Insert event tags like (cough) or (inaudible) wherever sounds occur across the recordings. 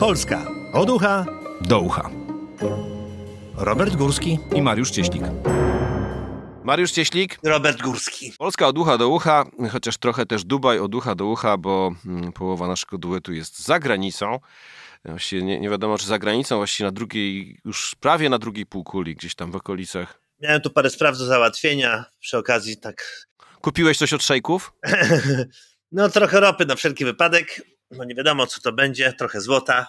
Polska od ucha do ucha. Robert Górski. I Mariusz Cieślik. Mariusz Cieślik, Robert Górski. Polska od ucha do ucha, chociaż trochę też Dubaj od ucha do ucha, bo mm, połowa naszego duetu jest za granicą. Właściwie nie, nie wiadomo, czy za granicą, właściwie na drugiej, już prawie na drugiej półkuli, gdzieś tam w okolicach. Miałem tu parę spraw do załatwienia. Przy okazji tak. Kupiłeś coś od szejków? (laughs) no trochę ropy na wszelki wypadek. No nie wiadomo, co to będzie. Trochę złota.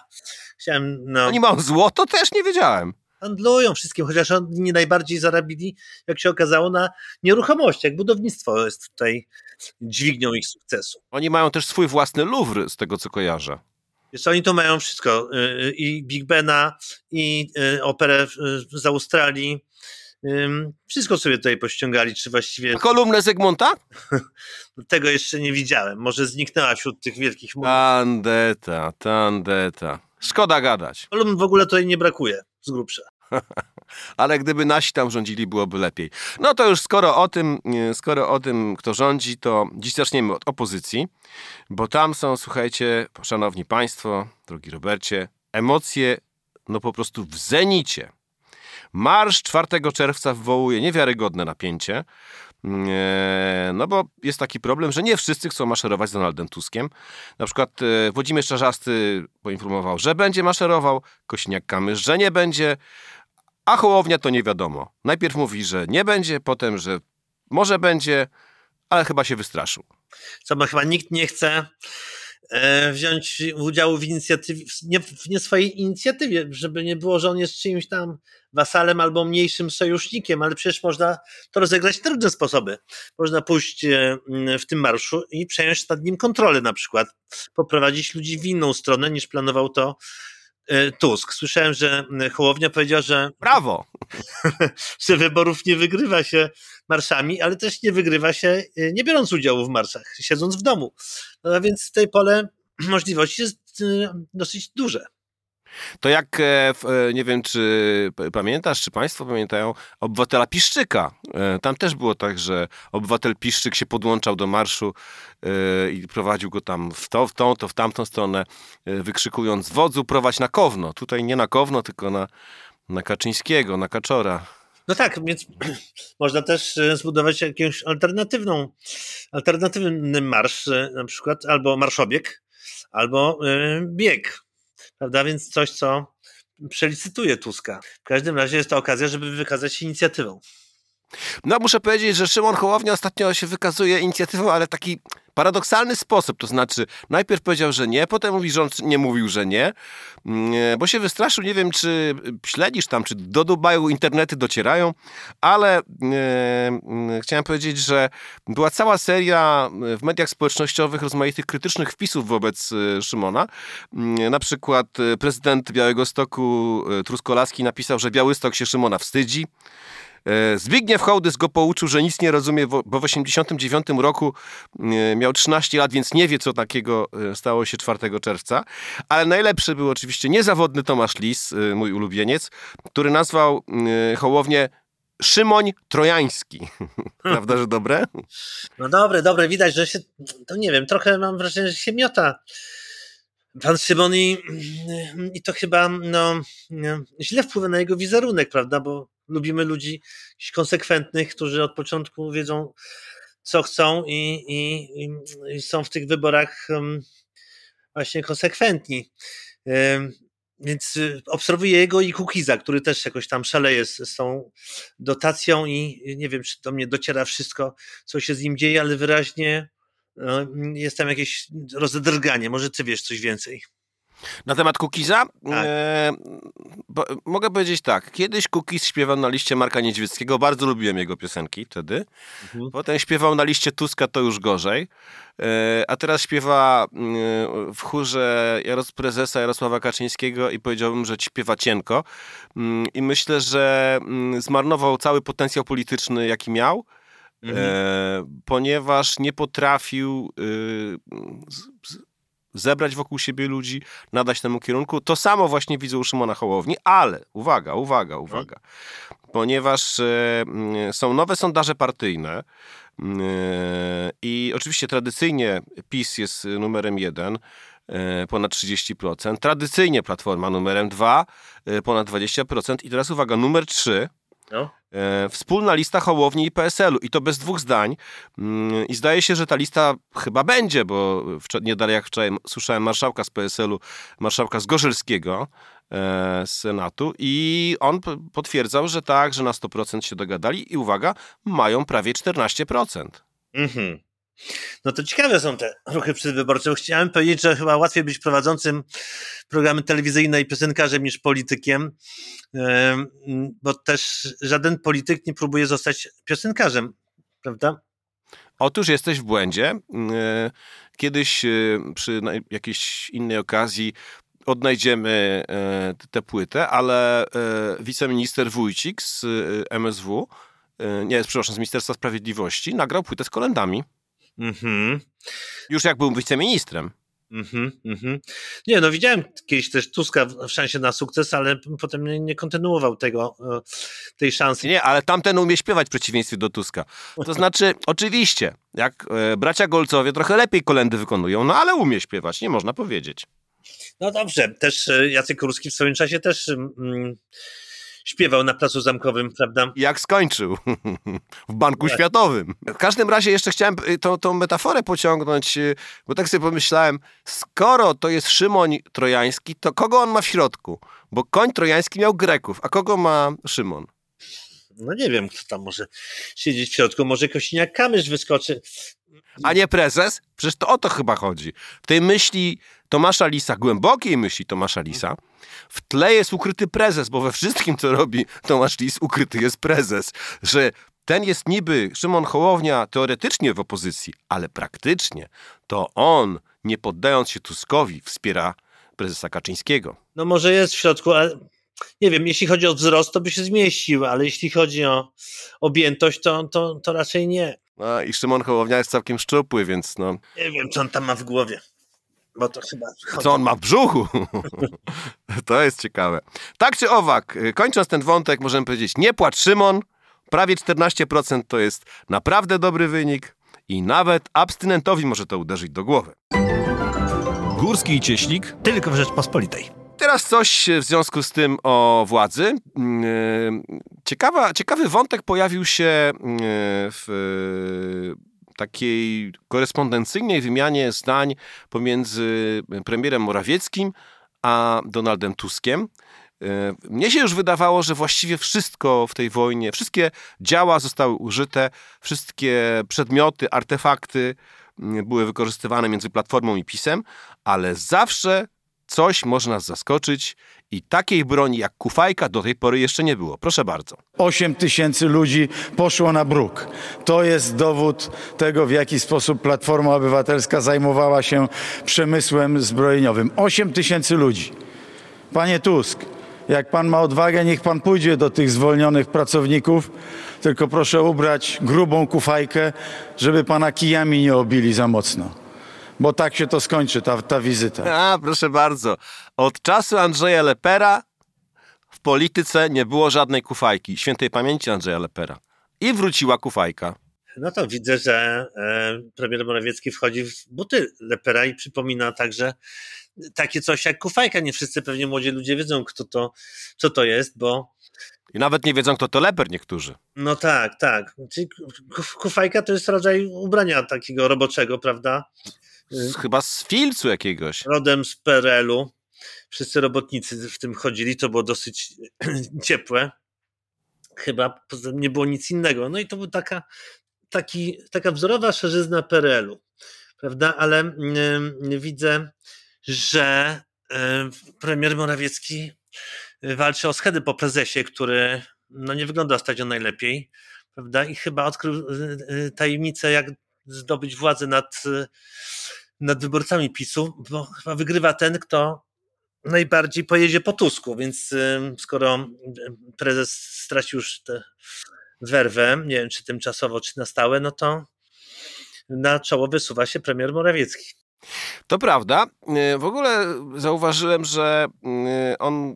Chciałem, no. Oni mają złoto? Też nie wiedziałem. Handlują wszystkim, chociaż oni najbardziej zarabili, jak się okazało, na nieruchomościach. Budownictwo jest tutaj dźwignią ich sukcesu. Oni mają też swój własny Louvre, z tego co kojarzę. Wiesz, oni to mają wszystko. y, I Big Bena, i y, operę y, z Australii. Wszystko sobie tutaj pościągali, czy właściwie A kolumnę Zygmunta? (laughs) tego jeszcze nie widziałem. Może zniknęła wśród tych wielkich murów. Tandeta, tandeta. Szkoda gadać. Kolumn w ogóle tutaj nie brakuje z grubsza. (laughs) Ale gdyby nasi tam rządzili, byłoby lepiej. No to już skoro o tym, skoro o tym, kto rządzi, to dziś zaczniemy od opozycji, bo tam są, słuchajcie, szanowni państwo, drogi Robercie, emocje no po prostu w zenicie. Marsz 4 czerwca wywołuje niewiarygodne napięcie. E, No bo jest taki problem, że nie wszyscy chcą maszerować z Donaldem Tuskiem. Na przykład e, Włodzimierz Czarzasty poinformował, że będzie maszerował, Kośniak-Kamysz, że nie będzie, a Hołownia to nie wiadomo. Najpierw mówi, że nie będzie, potem, że może będzie, ale chyba się wystraszył. Co ma chyba nikt nie chce wziąć udziału w inicjatywie, w nie, w nie swojej inicjatywie, żeby nie było, że on jest czyimś tam wasalem albo mniejszym sojusznikiem, ale przecież można to rozegrać na różne sposoby. Można pójść e, w tym marszu i przejąć nad nim kontrolę na przykład, poprowadzić ludzi w inną stronę niż planował to e, Tusk. Słyszałem, że m, Hołownia powiedział, że Brawo! (laughs) że wyborów nie wygrywa się marszami, ale też nie wygrywa się y, nie biorąc udziału w marszach, siedząc w domu. No a więc tutaj pole (clears throat) możliwości jest y, dosyć duże. To jak, e, e, nie wiem, czy pamiętasz, czy państwo pamiętają, obywatela Piszczyka. E, Tam też było tak, że obywatel Piszczyk się podłączał do marszu i prowadził go tam w to, w tą, to w tamtą stronę, wykrzykując wodzu prowadź na Kowno. Tutaj nie na Kowno, tylko na, na Kaczyńskiego, na Kaczora. No tak, więc (clears throat) można też zbudować jakąś alternatywną, alternatywny marsz, na przykład albo marszobieg, albo bieg, prawda? Więc coś, co przelicytuje Tuska. W każdym razie jest to okazja, żeby wykazać się inicjatywą. No muszę powiedzieć, że Szymon Hołownia ostatnio się wykazuje inicjatywą, ale taki paradoksalny sposób. To znaczy, najpierw powiedział, że nie, potem mówi, że on nie mówił, że nie, Mm, bo się wystraszył. Nie wiem, czy śledzisz tam, czy do Dubaju internety docierają, ale e, mm, chciałem powiedzieć, że była cała seria w mediach społecznościowych rozmaitych krytycznych wpisów wobec e, Szymona. Mm, Na przykład e, prezydent Białego Stoku e, Truskolaski napisał, że Białystok się Szymona wstydzi. E, Zbigniew Hołdys go pouczył, że nic nie rozumie, bo w 89 roku e, miał 13 lat, więc nie wie, co takiego e, stało się 4 czerwca. Ale najlepszy był oczywiście niezawodny Tomasz Lis, mój ulubieniec, który nazwał Hołownię Szymoń Trojański. (laughs) Prawda, że dobre? No dobre, dobre, widać, że się, to nie wiem, trochę mam wrażenie, że się miota pan Szymon i, i to chyba no, no, źle wpływa na jego wizerunek, prawda, bo lubimy ludzi konsekwentnych, którzy od początku wiedzą, co chcą i, i, i, są w tych wyborach właśnie konsekwentni. Więc obserwuję jego i Kukiza, który też jakoś tam szaleje z, z tą dotacją i nie wiem, czy do mnie dociera wszystko, co się z nim dzieje, ale wyraźnie jest tam jakieś rozedrganie. Może ty wiesz coś więcej. Na temat Kukiza? Tak. E, bo, mogę powiedzieć tak. Kiedyś Kukiz śpiewał na liście Marka Niedźwieckiego. Bardzo lubiłem jego piosenki wtedy. Mhm. Potem śpiewał na liście Tuska, to już gorzej. E, a teraz śpiewa e, w chórze Jaros prezesa Jarosława Kaczyńskiego i powiedziałbym, że śpiewa cienko. Mm, I myślę, że mm, zmarnował cały potencjał polityczny, jaki miał. Mhm. E, ponieważ nie potrafił y, z, z, zebrać wokół siebie ludzi, nadać temu kierunku. To samo właśnie widzę u Szymona Hołowni, ale uwaga, uwaga, uwaga. Ponieważ e, są nowe sondaże partyjne e, i oczywiście tradycyjnie PiS jest numerem jeden, e, ponad 30%. Tradycyjnie Platforma numerem 2, e, ponad 20%. I teraz uwaga, numer 3, No. E, Wspólna lista Hołowni i PSL-u i to bez dwóch zdań. Mm, I zdaje się, że ta lista chyba będzie, bo nie dalej jak wczoraj słyszałem marszałka z PSL-u, marszałka Zgorzelskiego e, z Senatu i on potwierdzał, że tak, że na 100% się dogadali i uwaga, mają prawie 14%. Mhm. No to ciekawe są te ruchy przedwyborcze. bo Chciałem powiedzieć, że chyba łatwiej być prowadzącym programy telewizyjne i piosenkarzem niż politykiem, em, bo też żaden polityk nie próbuje zostać piosenkarzem, prawda? Otóż jesteś w błędzie. E, Kiedyś e, przy jakiejś innej okazji odnajdziemy e, tę płytę, ale wiceminister Wójcik z MSW, nie, przepraszam, z Ministerstwa Sprawiedliwości, nagrał płytę z kolendami. Mhm. Już jak był wiceministrem. Mhm, mhm. Nie, no widziałem kiedyś też Tuska w szansie na sukces, ale potem nie, nie kontynuował tego, e, tej szansy. Nie, ale tamten umie śpiewać w przeciwieństwie do Tuska. To znaczy, (laughs) oczywiście, jak e, bracia Golcowie trochę lepiej kolendy wykonują, no ale umie śpiewać, nie można powiedzieć. No dobrze, też e, Jacek Kurski w swoim czasie też mm, śpiewał na Placu Zamkowym, prawda? Jak skończył (laughs) w Banku Tak. Światowym. W każdym razie jeszcze chciałem y, tą, tą metaforę pociągnąć, y, bo tak sobie pomyślałem, skoro to jest Szymoń Trojański, to kogo on ma w środku? Bo koń trojański miał Greków, a kogo ma Szymon? No nie wiem, kto tam może siedzieć w środku, może Kosiniak-Kamysz wyskoczy. A nie prezes? Przecież to o to chyba chodzi. W tej myśli Tomasza Lisa, głębokiej myśli Tomasza Lisa, w tle jest ukryty prezes, bo we wszystkim, co robi Tomasz Lis, ukryty jest prezes. Że ten jest niby Szymon Hołownia teoretycznie w opozycji, ale praktycznie to on, nie poddając się Tuskowi, wspiera prezesa Kaczyńskiego. No może jest w środku, ale nie wiem, jeśli chodzi o wzrost, to by się zmieścił, ale jeśli chodzi o objętość, to, to, to raczej nie. A, I Szymon Hołownia jest całkiem szczupły, więc no, Nie wiem, co on tam ma w głowie. Bo to chyba. Co on ma w brzuchu? (laughs) to jest ciekawe. Tak czy owak, y, kończąc ten wątek, możemy powiedzieć, nie płacz Szymon, prawie 14% to jest naprawdę dobry wynik i nawet abstynentowi może to uderzyć do głowy. Górski i Cieślik tylko w Rzeczpospolitej. Teraz coś w związku z tym o władzy. Mm, Ciekawa, ciekawy wątek pojawił się mm, w e, takiej korespondencyjnej wymianie zdań pomiędzy premierem Morawieckim a Donaldem Tuskiem. E, Mnie się już wydawało, że właściwie wszystko w tej wojnie, wszystkie działa zostały użyte, wszystkie przedmioty, artefakty mm, były wykorzystywane między Platformą i PiSem, ale zawsze coś może nas zaskoczyć i takiej broni jak kufajka do tej pory jeszcze nie było. Proszę bardzo. 8 tysięcy ludzi poszło na bruk. To jest dowód tego, w jaki sposób Platforma Obywatelska zajmowała się przemysłem zbrojeniowym. 8 tysięcy ludzi. Panie Tusk, jak pan ma odwagę, niech pan pójdzie do tych zwolnionych pracowników, tylko proszę ubrać grubą kufajkę, żeby pana kijami nie obili za mocno. Bo tak się to skończy, ta, ta wizyta. A, proszę bardzo. Od czasu Andrzeja Lepera w polityce nie było żadnej kufajki. Świętej pamięci Andrzeja Lepera. I wróciła kufajka. No to widzę, że e, premier Morawiecki wchodzi w buty Lepera i przypomina także takie coś jak kufajka. Nie wszyscy pewnie młodzi ludzie wiedzą, kto to, co to jest, bo I nawet nie wiedzą, kto to Leper niektórzy. no tak, tak. Czyli kufajka to jest rodzaj ubrania takiego roboczego, prawda? Z, chyba z filcu jakiegoś. Rodem z PRL-u. Wszyscy robotnicy w tym chodzili, to było dosyć (clears throat) ciepłe. Chyba poza tym nie było nic innego. No i to była taka, taki, taka wzorowa szerzyzna PRL-u, prawda? Ale mm, widzę, że y, premier Morawiecki walczy o schedy po prezesie, który no, nie wygląda ostatnio najlepiej, prawda? I chyba odkrył y, y, tajemnicę, jak zdobyć władzę nad, y, nad wyborcami PiSu, bo chyba wygrywa ten, kto najbardziej pojedzie po Tusku, więc skoro prezes stracił już tę werwę, nie wiem czy tymczasowo, czy na stałe, no to na czoło wysuwa się premier Morawiecki. To prawda. E, W ogóle zauważyłem, że e, on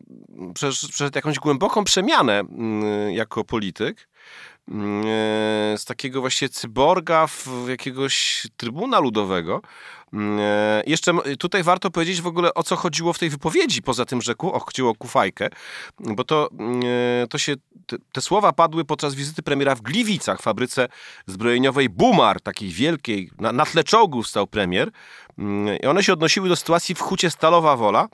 przesz- przeszedł jakąś głęboką przemianę jako polityk. E, Z takiego właśnie cyborga w jakiegoś trybuna ludowego. Mm, e, Jeszcze tutaj warto powiedzieć w ogóle o co chodziło w tej wypowiedzi, poza tym, że ku, chodziło o kufajkę, bo to, mm, e, to się, te, te słowa padły podczas wizyty premiera w Gliwicach, fabryce zbrojeniowej Bumar, takiej wielkiej, na, na tle czołgów stał premier. Mm, I one się odnosiły do sytuacji w hucie Stalowa Wola,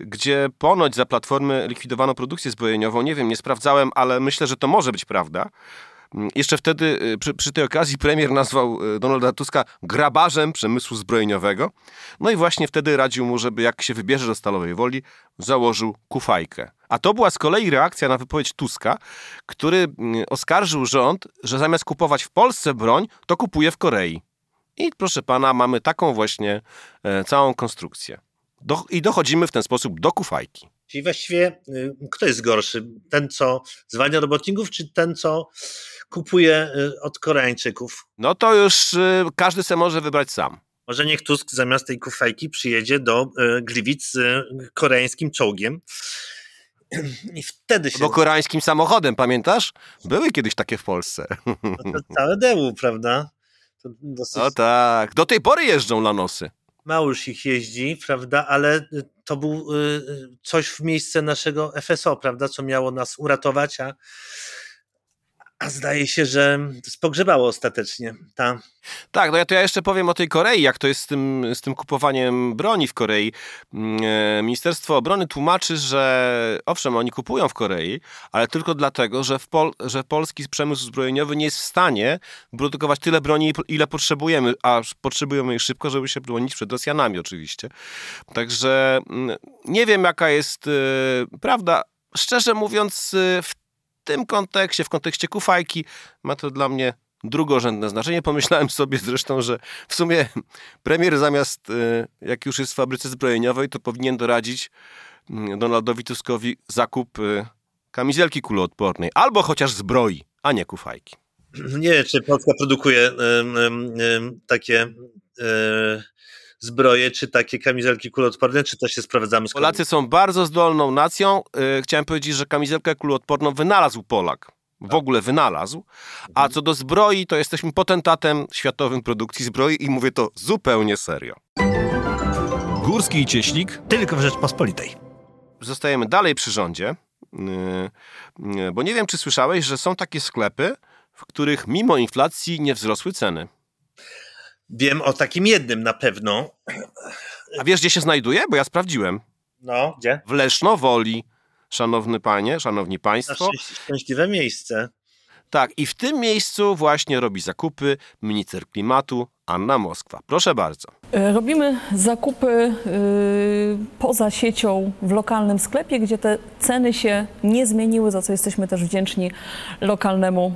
gdzie ponoć za Platformy likwidowano produkcję zbrojeniową. Nie wiem, nie sprawdzałem, ale myślę, że to może być prawda. Mm, Jeszcze wtedy y, przy, przy tej okazji premier nazwał y, Donalda Tuska grabarzem przemysłu zbrojeniowego. No i właśnie wtedy radził mu, żeby jak się wybierze do Stalowej Woli, założył kufajkę. A to była z kolei reakcja na wypowiedź Tuska, który mm, oskarżył rząd, że zamiast kupować w Polsce broń, to kupuje w Korei. I proszę pana, mamy taką właśnie e, całą konstrukcję. Do, I dochodzimy w ten sposób do kufajki. Czyli właściwie y, kto jest gorszy? Ten, co zwalnia robotników, czy ten, co kupuje y, od Koreańczyków? No to już y, każdy se może wybrać sam. Może niech Tusk zamiast tej kufajki przyjedzie do Gliwic z koreańskim czołgiem (clears throat) i wtedy się Bo koreańskim samochodem, pamiętasz? Były kiedyś takie w Polsce. to całe dełu, prawda? To (laughs) dosyć O tak, do tej pory jeżdżą lanosy. Mało już ich jeździ, prawda? Ale y, to był y, y, coś w miejsce naszego FSO, prawda? Co miało nas uratować, a, a zdaje się, że spogrzebało ostatecznie. Ta Tak, no ja to ja jeszcze powiem o tej Korei, jak to jest z tym, z tym kupowaniem broni w Korei. Mm, e, Ministerstwo Obrony tłumaczy, że owszem, oni kupują w Korei, ale tylko dlatego, że, w Pol- że polski przemysł zbrojeniowy nie jest w stanie produkować tyle broni, ile potrzebujemy, a potrzebujemy jej szybko, żeby się bronić przed Rosjanami oczywiście. Także mm, nie wiem, jaka jest e, prawda. Szczerze mówiąc, e, w tym kontekście, w kontekście kufajki, ma to dla mnie drugorzędne znaczenie. Pomyślałem sobie zresztą, że w sumie premier zamiast, y, jak już jest w fabryce zbrojeniowej, to powinien doradzić mm, Donaldowi Tuskowi zakup y, kamizelki kuloodpornej, albo chociaż zbroi, a nie kufajki. Nie czy Polska produkuje em, em, em, takie e, zbroje, czy takie kamizelki kuloodporne, czy też się sprowadzamy z Polacy są bardzo zdolną nacją. Y, Chciałem powiedzieć, że kamizelkę kuloodporną wynalazł Polak. W ogóle wynalazł. A co do zbroi, to jesteśmy potentatem światowym produkcji zbroi i mówię to zupełnie serio. Górski i Cieślik tylko w Rzeczpospolitej. zostajemy dalej przy rządzie, yy, yy, bo nie wiem, czy słyszałeś, że są takie sklepy, w których mimo inflacji nie wzrosły ceny. Wiem o takim jednym na pewno. A wiesz, gdzie się znajduje? Bo ja sprawdziłem. No, gdzie? W Lesznowoli, szanowny panie, szanowni państwo. szczęś- szczęśliwe miejsce. Tak, i w tym miejscu właśnie robi zakupy minister klimatu Anna Moskwa. Proszę bardzo. E, Robimy zakupy y, poza siecią w lokalnym sklepie, gdzie te ceny się nie zmieniły, za co jesteśmy też wdzięczni lokalnemu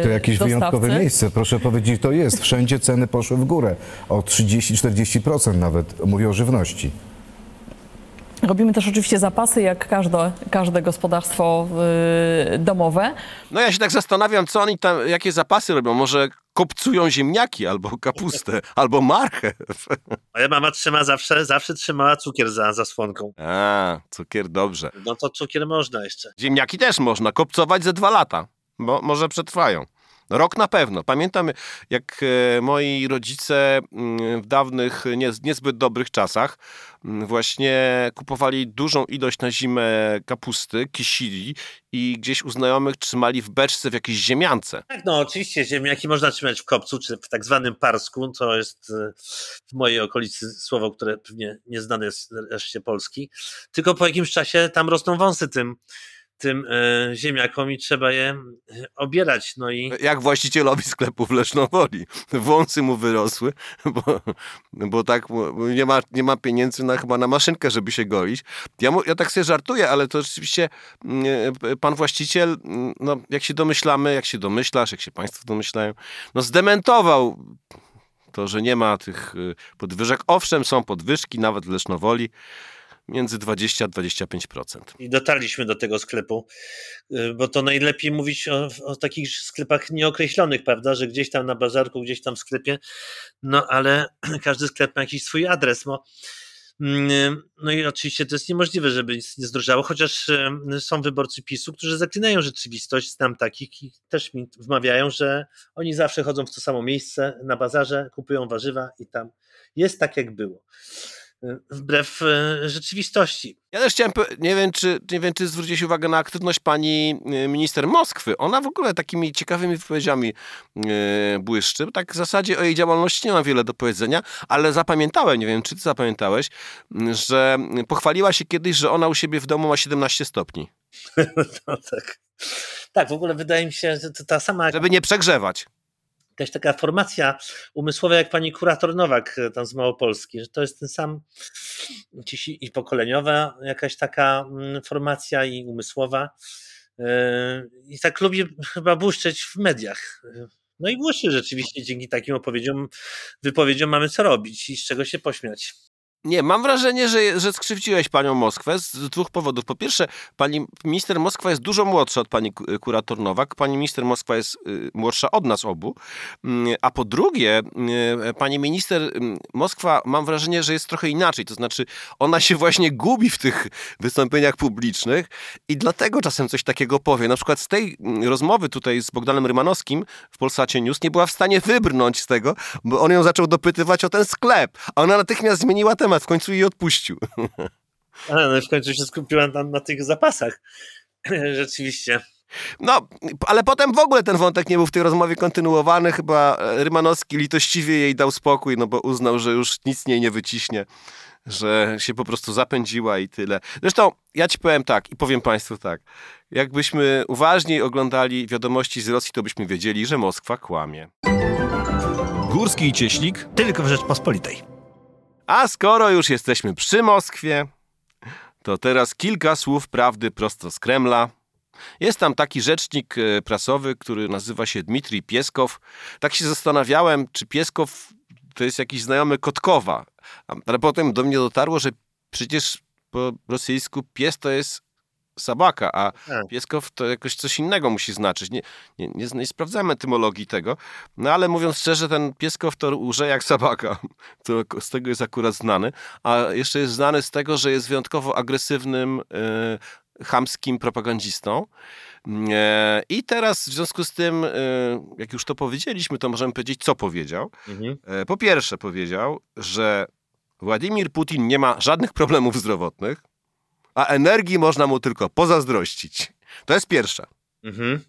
y, To jakieś dostawcy. wyjątkowe miejsce. Proszę powiedzieć, to jest. Wszędzie ceny poszły w górę. O 30-40% nawet. Mówię o żywności. Robimy też oczywiście zapasy, jak każde, każde gospodarstwo y, domowe. No ja się tak zastanawiam, co oni tam, jakie zapasy robią. Może kopcują ziemniaki, albo kapustę, (laughs) albo marchew. Moja mama trzyma zawsze, zawsze trzymała cukier za zasłonką. A, cukier dobrze. No to cukier można jeszcze. Ziemniaki też można kopcować ze dwa lata, bo może przetrwają. Rok na pewno. Pamiętam, jak e, moi rodzice mm, w dawnych, nie, niezbyt dobrych czasach mm, właśnie kupowali dużą ilość na zimę kapusty, kisili i gdzieś u znajomych trzymali w beczce w jakiejś ziemiance. Tak, no oczywiście ziemniaki można trzymać w kopcu, czy w tak zwanym parsku, to jest e, w mojej okolicy słowo, które pewnie nieznane jest reszcie Polski. Tylko po jakimś czasie tam rosną wąsy tym, tym e, ziemniakom i trzeba je e, obierać. No i Jak właścicielowi sklepu w Lesznowoli. Wąsy mu wyrosły, bo, bo tak mu- nie ma, nie ma pieniędzy na, chyba na maszynkę, żeby się golić. Ja, ja tak sobie żartuję, ale to rzeczywiście mm, e, pan właściciel, mm, no, jak się domyślamy, jak się domyślasz, jak się państwo domyślają, no zdementował to, że nie ma tych y, podwyżek. Owszem, są podwyżki, nawet w Lesznowoli, między 20 a 25%. I dotarliśmy do tego sklepu, y, bo to najlepiej mówić o, o takich sklepach nieokreślonych, prawda, że gdzieś tam na bazarku, gdzieś tam w sklepie, no ale (clears throat) każdy sklep ma jakiś swój adres, no. Mm, No i oczywiście to jest niemożliwe, żeby nic nie zdrożało, chociaż y, są wyborcy PiSu, którzy zaklinają rzeczywistość, znam takich i też mi wmawiają, że oni zawsze chodzą w to samo miejsce na bazarze, kupują warzywa i tam jest tak, jak było. E, Wbrew e, rzeczywistości. Ja też chciałem, nie wiem, czy, nie wiem, czy zwróciłeś uwagę na aktywność pani y, minister Moskwy. Ona w ogóle takimi ciekawymi wypowiedziami y, błyszczy. Tak w zasadzie o jej działalności nie ma wiele do powiedzenia, ale zapamiętałem, nie wiem, czy ty zapamiętałeś, że pochwaliła się kiedyś, że ona u siebie w domu ma 17 stopni, (laughs) No, tak. tak, w ogóle wydaje mi się, że to ta sama żeby nie przegrzewać. Jakaś taka formacja umysłowa jak pani kurator Nowak e, tam z Małopolski, że to jest ten sam i pokoleniowa jakaś taka mm, formacja i umysłowa E, i tak lubi chyba błyszczeć w mediach. No i błyszczy rzeczywiście dzięki takim opowiedziom, wypowiedziom mamy co robić i z czego się pośmiać. Nie, mam wrażenie, że, że skrzywdziłeś panią Moskwę z dwóch powodów. Po pierwsze, pani minister Moskwa jest dużo młodsza od pani ku- kurator Nowak. Pani minister Moskwa jest y, młodsza od nas obu. Mm, A po drugie, y, pani minister mm, Moskwa, mam wrażenie, że jest trochę inaczej. To znaczy, ona się właśnie gubi w tych wystąpieniach publicznych i dlatego czasem coś takiego powie. Na przykład z tej mm, rozmowy tutaj z Bogdanem Rymanowskim w Polsacie News nie była w stanie wybrnąć z tego, bo on ją zaczął dopytywać o ten sklep, a ona natychmiast zmieniła temat, w końcu jej odpuścił. (laughs) Ale no i w końcu się skupiła na, na tych zapasach. (laughs) Rzeczywiście. No, ale potem w ogóle ten wątek nie był w tej rozmowie kontynuowany. Chyba e, Rymanowski litościwie jej dał spokój, no bo uznał, że już nic jej nie wyciśnie, że się po prostu zapędziła i tyle. Zresztą ja ci powiem tak i powiem państwu tak. Jakbyśmy uważniej oglądali wiadomości z Rosji, to byśmy wiedzieli, że Moskwa kłamie. Górski i Cieślik tylko w Rzeczpospolitej. A skoro już jesteśmy przy Moskwie, to teraz kilka słów prawdy prosto z Kremla. Jest tam taki rzecznik e, prasowy, który nazywa się Dmitrij Pieskow. Tak się zastanawiałem, czy Pieskow to jest jakiś znajomy Kotkowa. Ale potem do mnie dotarło, że przecież po rosyjsku pies to jest sabaka, a Tak. Pieskow to jakoś coś innego musi znaczyć. Nie, nie, nie, nie sprawdzałem etymologii tego, no ale mówiąc szczerze, ten Pieskow to łże jak sabaka. (laughs) To z tego jest akurat znany. A jeszcze jest znany z tego, że jest wyjątkowo agresywnym, e, chamskim propagandzistą. E, I teraz w związku z tym, e, jak już to powiedzieliśmy, to możemy powiedzieć, co powiedział. Mhm. Po pierwsze powiedział, że Władimir Putin nie ma żadnych problemów zdrowotnych, a energii można mu tylko pozazdrościć. To jest pierwsza. Mhm.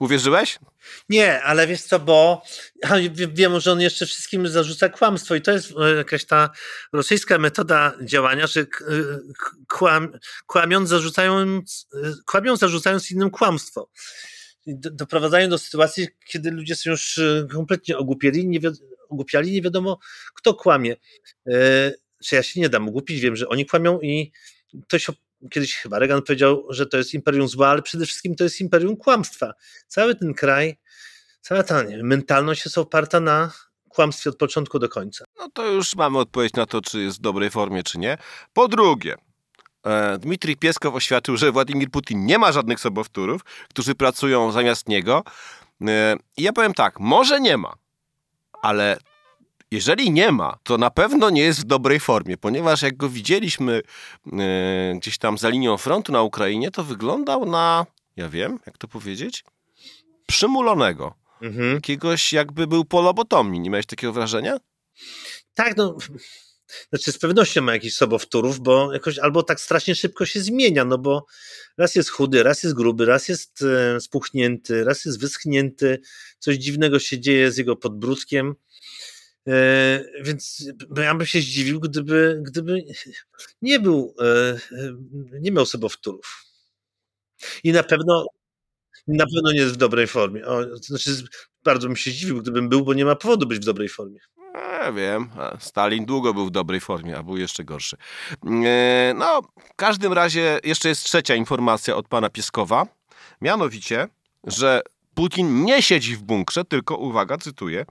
Uwierzyłeś? Nie, ale wiesz co, bo ja wiem, że on jeszcze wszystkim zarzuca kłamstwo i to jest e, jakaś ta rosyjska metoda działania, że e, kłam, kłamiąc, zarzucając, e, kłamią zarzucając innym kłamstwo. Doprowadzają do sytuacji, kiedy ludzie są już kompletnie ogłupieli, nie wi- ogłupiali, nie wiadomo kto kłamie. E, Czy ja się nie dam ogłupić, wiem, że oni kłamią i ktoś kiedyś chyba Reagan powiedział, że to jest imperium zła, ale przede wszystkim to jest imperium kłamstwa. Cały ten kraj Cała ta nie, mentalność jest oparta na kłamstwie od początku do końca. No to już mamy odpowiedź na to, czy jest w dobrej formie, czy nie. Po drugie, e, Dmitrij Pieskow oświadczył, że Władimir Putin nie ma żadnych sobowtórów, którzy pracują zamiast niego. E, I ja powiem tak, może nie ma, ale jeżeli nie ma, to na pewno nie jest w dobrej formie, ponieważ jak go widzieliśmy e, gdzieś tam za linią frontu na Ukrainie, to wyglądał na, ja wiem, jak to powiedzieć, przymulonego. Mhm. Jakiegoś jakby był po lobotomii. Nie miałeś takiego wrażenia? Tak, no. Znaczy, z pewnością ma jakiś sobowtórów, bo jakoś albo tak strasznie szybko się zmienia, no bo raz jest chudy, raz jest gruby, raz jest e, spuchnięty, raz jest wyschnięty, coś dziwnego się dzieje z jego podbródkiem. E, więc no ja bym się zdziwił, gdyby, gdyby nie był, e, e, nie miał sobowtórów. I na pewno, na pewno nie jest w dobrej formie. O, znaczy, bardzo bym się zdziwił, gdybym był, bo nie ma powodu być w dobrej formie. Ja wiem, Stalin długo był w dobrej formie, a był jeszcze gorszy. No, w każdym razie jeszcze jest trzecia informacja od pana Pieskowa. Mianowicie, że Putin nie siedzi w bunkrze, tylko, uwaga, cytuję,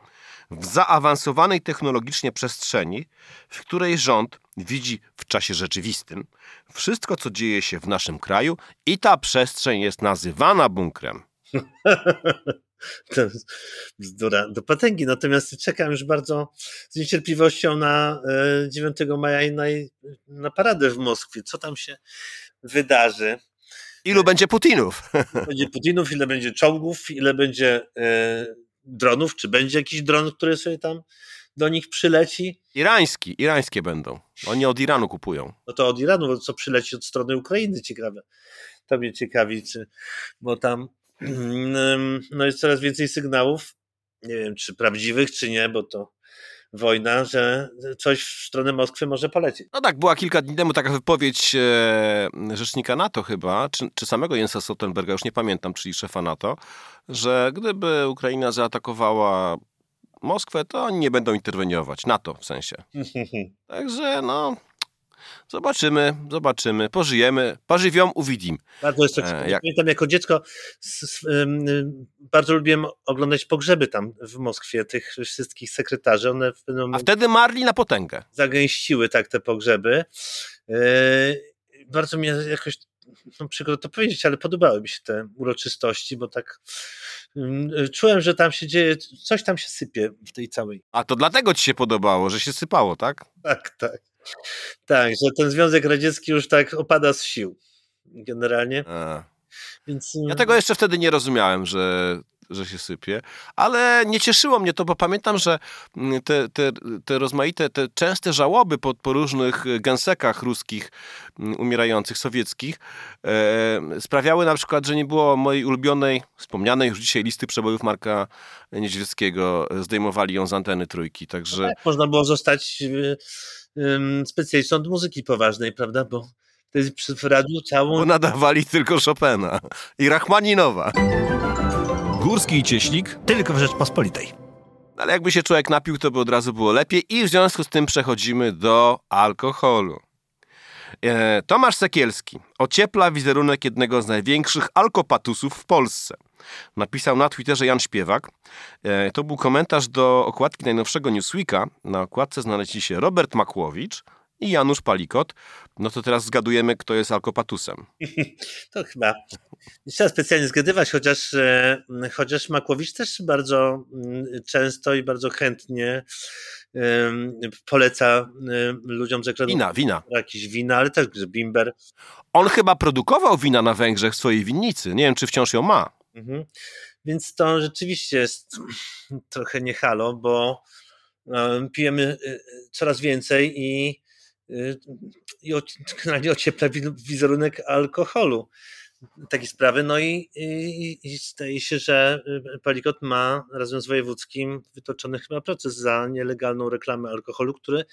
w zaawansowanej technologicznie przestrzeni, w której rząd widzi w czasie rzeczywistym wszystko, co dzieje się w naszym kraju i ta przestrzeń jest nazywana bunkrem. (laughs) To bzdura do potęgi. Natomiast czekam już bardzo z niecierpliwością na e, 9 maja i na, na paradę w Moskwie. Co tam się wydarzy? Ilu będzie Putinów? (laughs) Będzie Putinów, ile będzie czołgów, ile będzie e, dronów, czy będzie jakiś dron, który sobie tam do nich przyleci, Irański, irańskie będą. Oni od Iranu kupują. no to od Iranu, bo co przyleci od strony Ukrainy, ciekawe. To mnie ciekawi, czy, bo tam (clears throat) no jest coraz więcej sygnałów, nie wiem, czy prawdziwych, czy nie, bo to wojna, że coś w stronę Moskwy może polecieć. No tak, była kilka dni temu taka wypowiedź e, rzecznika NATO chyba, czy, czy samego Jensa Stoltenberga, już nie pamiętam, czyli szefa NATO, że gdyby Ukraina zaatakowała Moskwę, to oni nie będą interweniować. NATO w sensie. (laughs) Także no, zobaczymy, zobaczymy, pożyjemy, pożywią, uwidzim. Bardzo jest to E, jak- Pamiętam jako dziecko ym, bardzo lubiłem oglądać pogrzeby tam w Moskwie, tych wszystkich sekretarzy. One w pewnym A wtedy marli na potęgę. zagęściły tak te pogrzeby. Yy, bardzo mnie jakoś, no przykro to powiedzieć, ale podobały mi się te uroczystości, bo tak ym, czułem, że tam się dzieje, coś tam się sypie w tej całej. A to dlatego ci się podobało, że się sypało, tak? Tak, tak. Tak, że ten Związek Radziecki już tak opada z sił generalnie. Więc, Ja tego jeszcze wtedy nie rozumiałem, że, że się sypie, ale nie cieszyło mnie to, bo pamiętam, że mm, te, te, te rozmaite, te częste żałoby po, po różnych gensekach ruskich mm, umierających, sowieckich e, sprawiały na przykład, że nie było mojej ulubionej, wspomnianej już dzisiaj listy przebojów Marka Niedźwieckiego, zdejmowali ją z anteny trójki, także Tak, można było zostać ym, specjalistą od muzyki poważnej, prawda? Bo wtedy w radiu całą. bo nadawali tylko Chopina i Rachmaninowa. Górski i Cieślik tylko w Rzeczpospolitej. Ale jakby się człowiek napił, to by od razu było lepiej i w związku z tym przechodzimy do alkoholu. E, Tomasz Sekielski ociepla wizerunek jednego z największych alkopatusów w Polsce. Napisał na Twitterze Jan Śpiewak. E, to był komentarz do okładki najnowszego Newsweeka. Na okładce znaleźli się Robert Makłowicz i Janusz Palikot. No to teraz zgadujemy, kto jest alkopatusem. (laughs) To chyba nie trzeba specjalnie zgadywać, chociaż, e, chociaż Makłowicz też bardzo mm, często i bardzo chętnie poleca ludziom z ekranu Wina, wina. jakieś wina, ale też bimber. On chyba produkował wina na Węgrzech w swojej winnicy. Nie wiem, czy wciąż ją ma. Mhm. Więc to rzeczywiście jest (clears throat) trochę nie halo, bo em, pijemy y, y, coraz więcej i, y, i (clears throat) ociepla wi- wizerunek alkoholu. Takie sprawy. No i, i, i zdaje się, że Palikot ma razem z wojewódzkim wytoczony chyba proces za nielegalną reklamę alkoholu, który,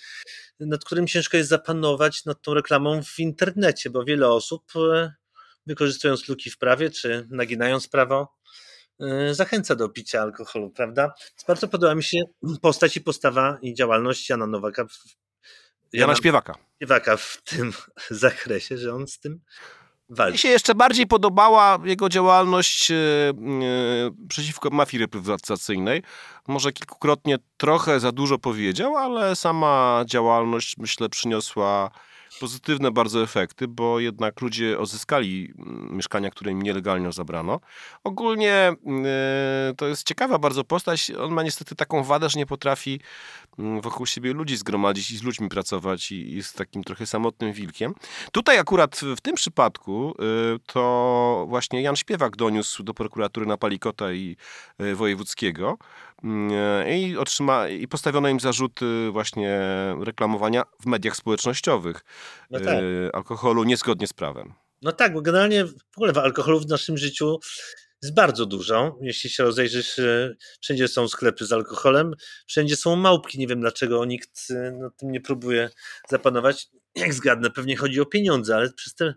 nad którym ciężko jest zapanować nad tą reklamą w internecie, bo wiele osób wykorzystując luki w prawie, czy naginając prawo, yy, zachęca do picia alkoholu, prawda? Więc bardzo podoba mi się postać i postawa i działalność Jana Nowaka, w- Jana Śpiewaka. Śpiewaka w tym (laughs) zakresie, że on z tym Mi walczy. się jeszcze bardziej podobała jego działalność e, e, przeciwko mafii reprywatyzacyjnej. Może kilkukrotnie trochę za dużo powiedział, ale sama działalność myślę przyniosła pozytywne bardzo efekty, bo jednak ludzie odzyskali mm, mieszkania, które im nielegalnie zabrano. Ogólnie e, to jest ciekawa bardzo postać. On ma niestety taką wadę, że nie potrafi mm, wokół siebie ludzi zgromadzić i z ludźmi pracować i jest takim trochę samotnym wilkiem. Tutaj akurat w tym przypadku y, to właśnie Jan Śpiewak doniósł do prokuratury na Palikota i y, Wojewódzkiego y, i, otrzyma, i postawiono im zarzuty właśnie reklamowania w mediach społecznościowych No tak. alkoholu niezgodnie z prawem. No tak, bo generalnie w ogóle alkoholu w naszym życiu jest bardzo dużo. Jeśli się rozejrzysz, yy, wszędzie są sklepy z alkoholem, wszędzie są małpki. Nie wiem dlaczego nikt yy, nad tym nie próbuje zapanować. Jak zgadnę, pewnie chodzi o pieniądze, ale przez te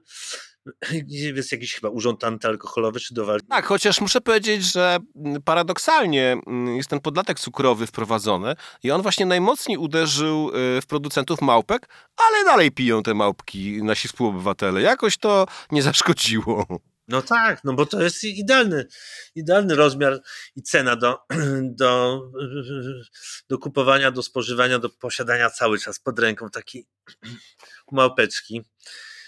jest jakiś chyba urząd antyalkoholowy czy do. Tak, chociaż muszę powiedzieć, że mm, paradoksalnie mm, jest ten podatek cukrowy wprowadzony i on właśnie najmocniej uderzył y, w producentów małpek, ale dalej piją te małpki nasi współobywatele. Jakoś to nie zaszkodziło. No tak, no bo to jest idealny, idealny rozmiar i cena do, (clears throat) do, do kupowania, do spożywania, do posiadania cały czas pod ręką takiej (clears throat) małpeczki.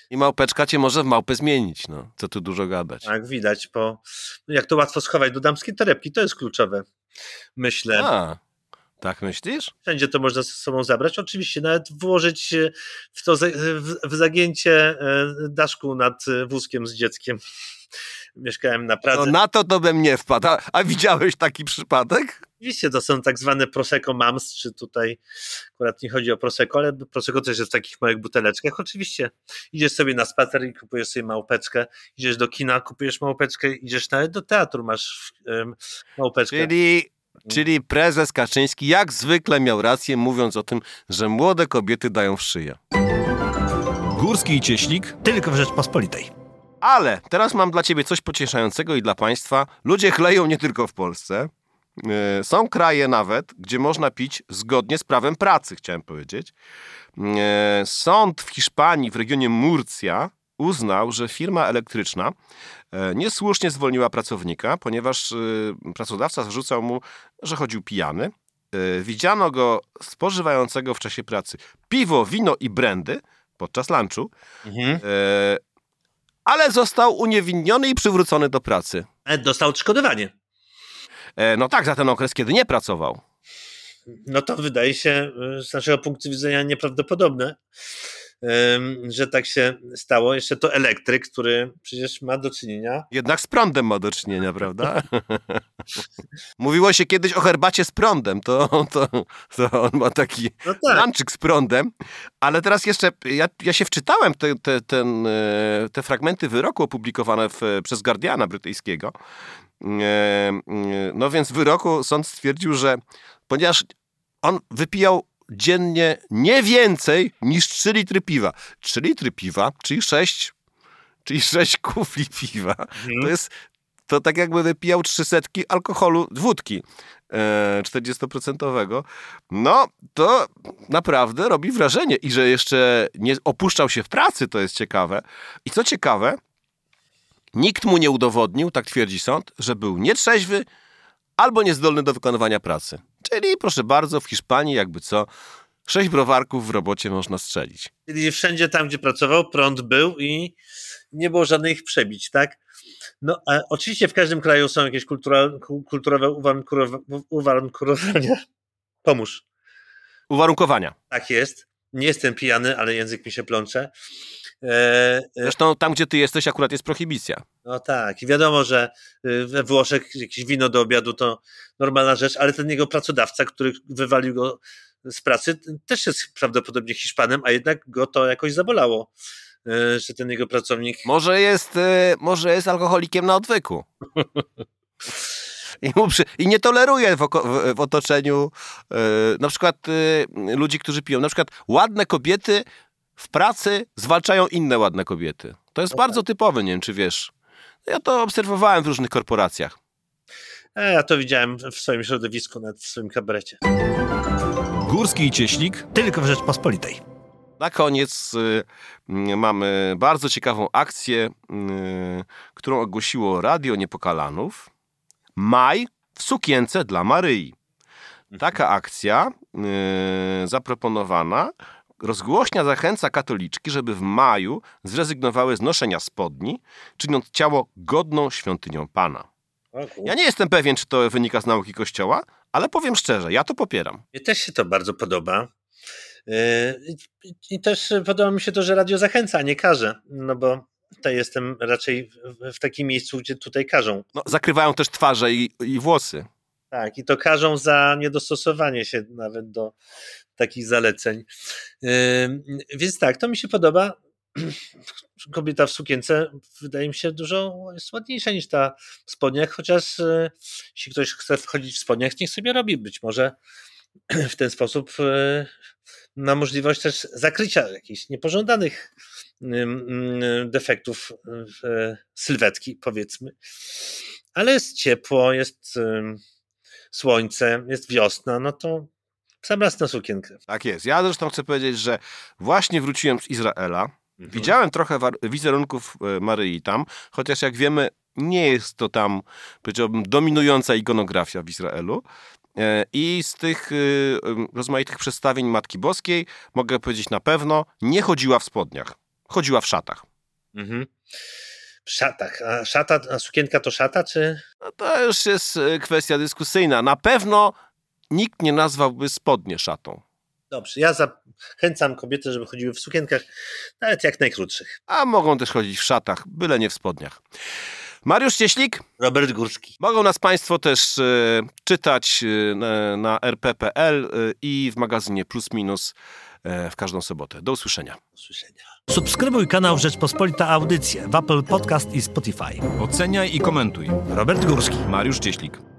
I małpeczka cię może w małpę zmienić, no. Co tu dużo gadać. Jak widać, no jak to łatwo schować do damskiej torebki, to jest kluczowe. Myślę. A, tak myślisz? Wszędzie to można ze sobą zabrać. Oczywiście nawet włożyć e, w to za- w, zagięcie e, daszku nad e, wózkiem z dzieckiem. (laughs) mieszkałem na No Pradze. na to to bym nie wpadł. A, a widziałeś taki przypadek? Oczywiście to są tak zwane Prosecco Mams, czy tutaj akurat nie chodzi o Prosecco, ale Prosecco też jest w takich małych buteleczkach. Oczywiście idziesz sobie na spacer i kupujesz sobie małpeczkę, idziesz do kina, kupujesz małpeczkę, idziesz nawet do teatru, masz um, małpeczkę. Czyli, czyli prezes Kaczyński jak zwykle miał rację, mówiąc o tym, że młode kobiety dają w szyję. Górski i Cieślik tylko w Rzeczpospolitej. Ale teraz mam dla ciebie coś pocieszającego i dla państwa. Ludzie chleją nie tylko w Polsce. E, Są kraje nawet, gdzie można pić zgodnie z prawem pracy, chciałem powiedzieć. E, Sąd w Hiszpanii, w regionie Murcia, uznał, że firma elektryczna e, niesłusznie zwolniła pracownika, ponieważ e, pracodawca zarzucał mu, że chodził pijany. E, Widziano go spożywającego w czasie pracy piwo, wino i brandy podczas lunchu. Mhm. Ale został uniewinniony i przywrócony do pracy. Dostał odszkodowanie. No tak, za ten okres, kiedy nie pracował. No to wydaje się z naszego punktu widzenia nieprawdopodobne, że tak się stało. Jeszcze to elektryk, który przecież ma do czynienia. Jednak z prądem ma do czynienia, prawda? (laughs) (laughs) Mówiło się kiedyś o herbacie z prądem, to, to, to on ma taki No tak, lanczyk z prądem, ale teraz jeszcze, ja, ja się wczytałem te, te, ten, e, te fragmenty wyroku opublikowane w, przez Guardiana brytyjskiego. E, e, No więc w wyroku sąd stwierdził, że ponieważ on wypijał dziennie nie więcej niż 3 litry piwa. 3 litry piwa, czyli 6, czyli 6 (laughs) kufli piwa. To jest to tak jakby wypijał trzy setki alkoholu, wódki e, 40%. No, to naprawdę robi wrażenie. I że jeszcze nie opuszczał się w pracy, to jest ciekawe. I co ciekawe, nikt mu nie udowodnił, tak twierdzi sąd, że był nietrzeźwy albo niezdolny do wykonywania pracy. Czyli proszę bardzo, w Hiszpanii jakby co, sześć browarków w robocie można strzelić. czyli wszędzie tam, gdzie pracował, prąd był i nie było żadnych przebić, tak? No, a oczywiście w każdym kraju są jakieś kultura, ku- kulturowe uwarunkowa- uwarunkowania. (laughs) Pomóż. Uwarunkowania. Tak jest. Nie jestem pijany, ale język mi się plącze. E, e, Zresztą tam, gdzie ty jesteś, akurat jest prohibicja. No tak, i wiadomo, że y, we Włoszech jakieś wino do obiadu to normalna rzecz, ale ten jego pracodawca, który wywalił go z pracy, też jest prawdopodobnie Hiszpanem, a jednak go to jakoś zabolało, y, że ten jego pracownik. Może jest, e, może jest alkoholikiem na odwyku. (laughs) I, przy, I nie toleruje w, oko, w, otoczeniu e, na przykład e, ludzi, którzy piją. Na przykład ładne kobiety w pracy zwalczają inne ładne kobiety. To jest bardzo typowe, nie wiem czy wiesz. Ja to obserwowałem w różnych korporacjach. E, ja to widziałem w swoim środowisku, nawet w swoim kabarecie. Górski i Cieślik tylko w Rzeczpospolitej. Na koniec y, y, mamy bardzo ciekawą akcję, y, którą ogłosiło Radio Niepokalanów. Maj w sukience dla Maryi. Taka akcja y, zaproponowana rozgłośnia zachęca katoliczki, żeby w maju zrezygnowały z noszenia spodni, czyniąc ciało godną świątynią Pana. Ja nie jestem pewien, czy to wynika z nauki Kościoła, ale powiem szczerze, ja to popieram. Mnie też się to bardzo podoba. Y, I, też podoba mi się to, że radio zachęca, a nie każe, no bo tutaj jestem raczej w, takim miejscu, gdzie tutaj każą. No, zakrywają też twarze i, i włosy. Tak, i to karzą za niedostosowanie się nawet do takich zaleceń. Więc tak, to mi się podoba. (clears throat) Kobieta w sukience wydaje mi się dużo jest ładniejsza niż ta w spodniach, chociaż y, jeśli ktoś chce wchodzić w spodniach, niech sobie robi. Być może (clears throat) w ten sposób y, ma możliwość też zakrycia jakichś niepożądanych defektów y, sylwetki, powiedzmy. Ale jest ciepło, jest słońce, jest wiosna, no to w sam raz na sukienkę. Tak jest. Ja zresztą chcę powiedzieć, że właśnie wróciłem z Izraela. Widziałem trochę wizerunków e, Maryi tam, chociaż jak wiemy, nie jest to tam, powiedziałbym, dominująca ikonografia w Izraelu. E, I z tych e, rozmaitych przedstawień Matki Boskiej mogę powiedzieć na pewno, nie chodziła w spodniach. Chodziła w szatach. Mhm. W szatach. A szata, a sukienka to szata, czy? No to już jest kwestia dyskusyjna. Na pewno nikt nie nazwałby spodnie szatą. Dobrze, ja zachęcam kobiety, żeby chodziły w sukienkach, nawet jak najkrótszych. A mogą też chodzić w szatach, byle nie w spodniach. Mariusz Cieślik. Robert Górski. Mogą nas Państwo też e, czytać e, na, rp.pl e, i w magazynie Plus Minus w każdą sobotę. Do usłyszenia. Do usłyszenia. Subskrybuj kanał Rzeczpospolita Audycje w Apple Podcast i Spotify. Oceniaj i komentuj. Robert Górski. Mariusz Cieślik.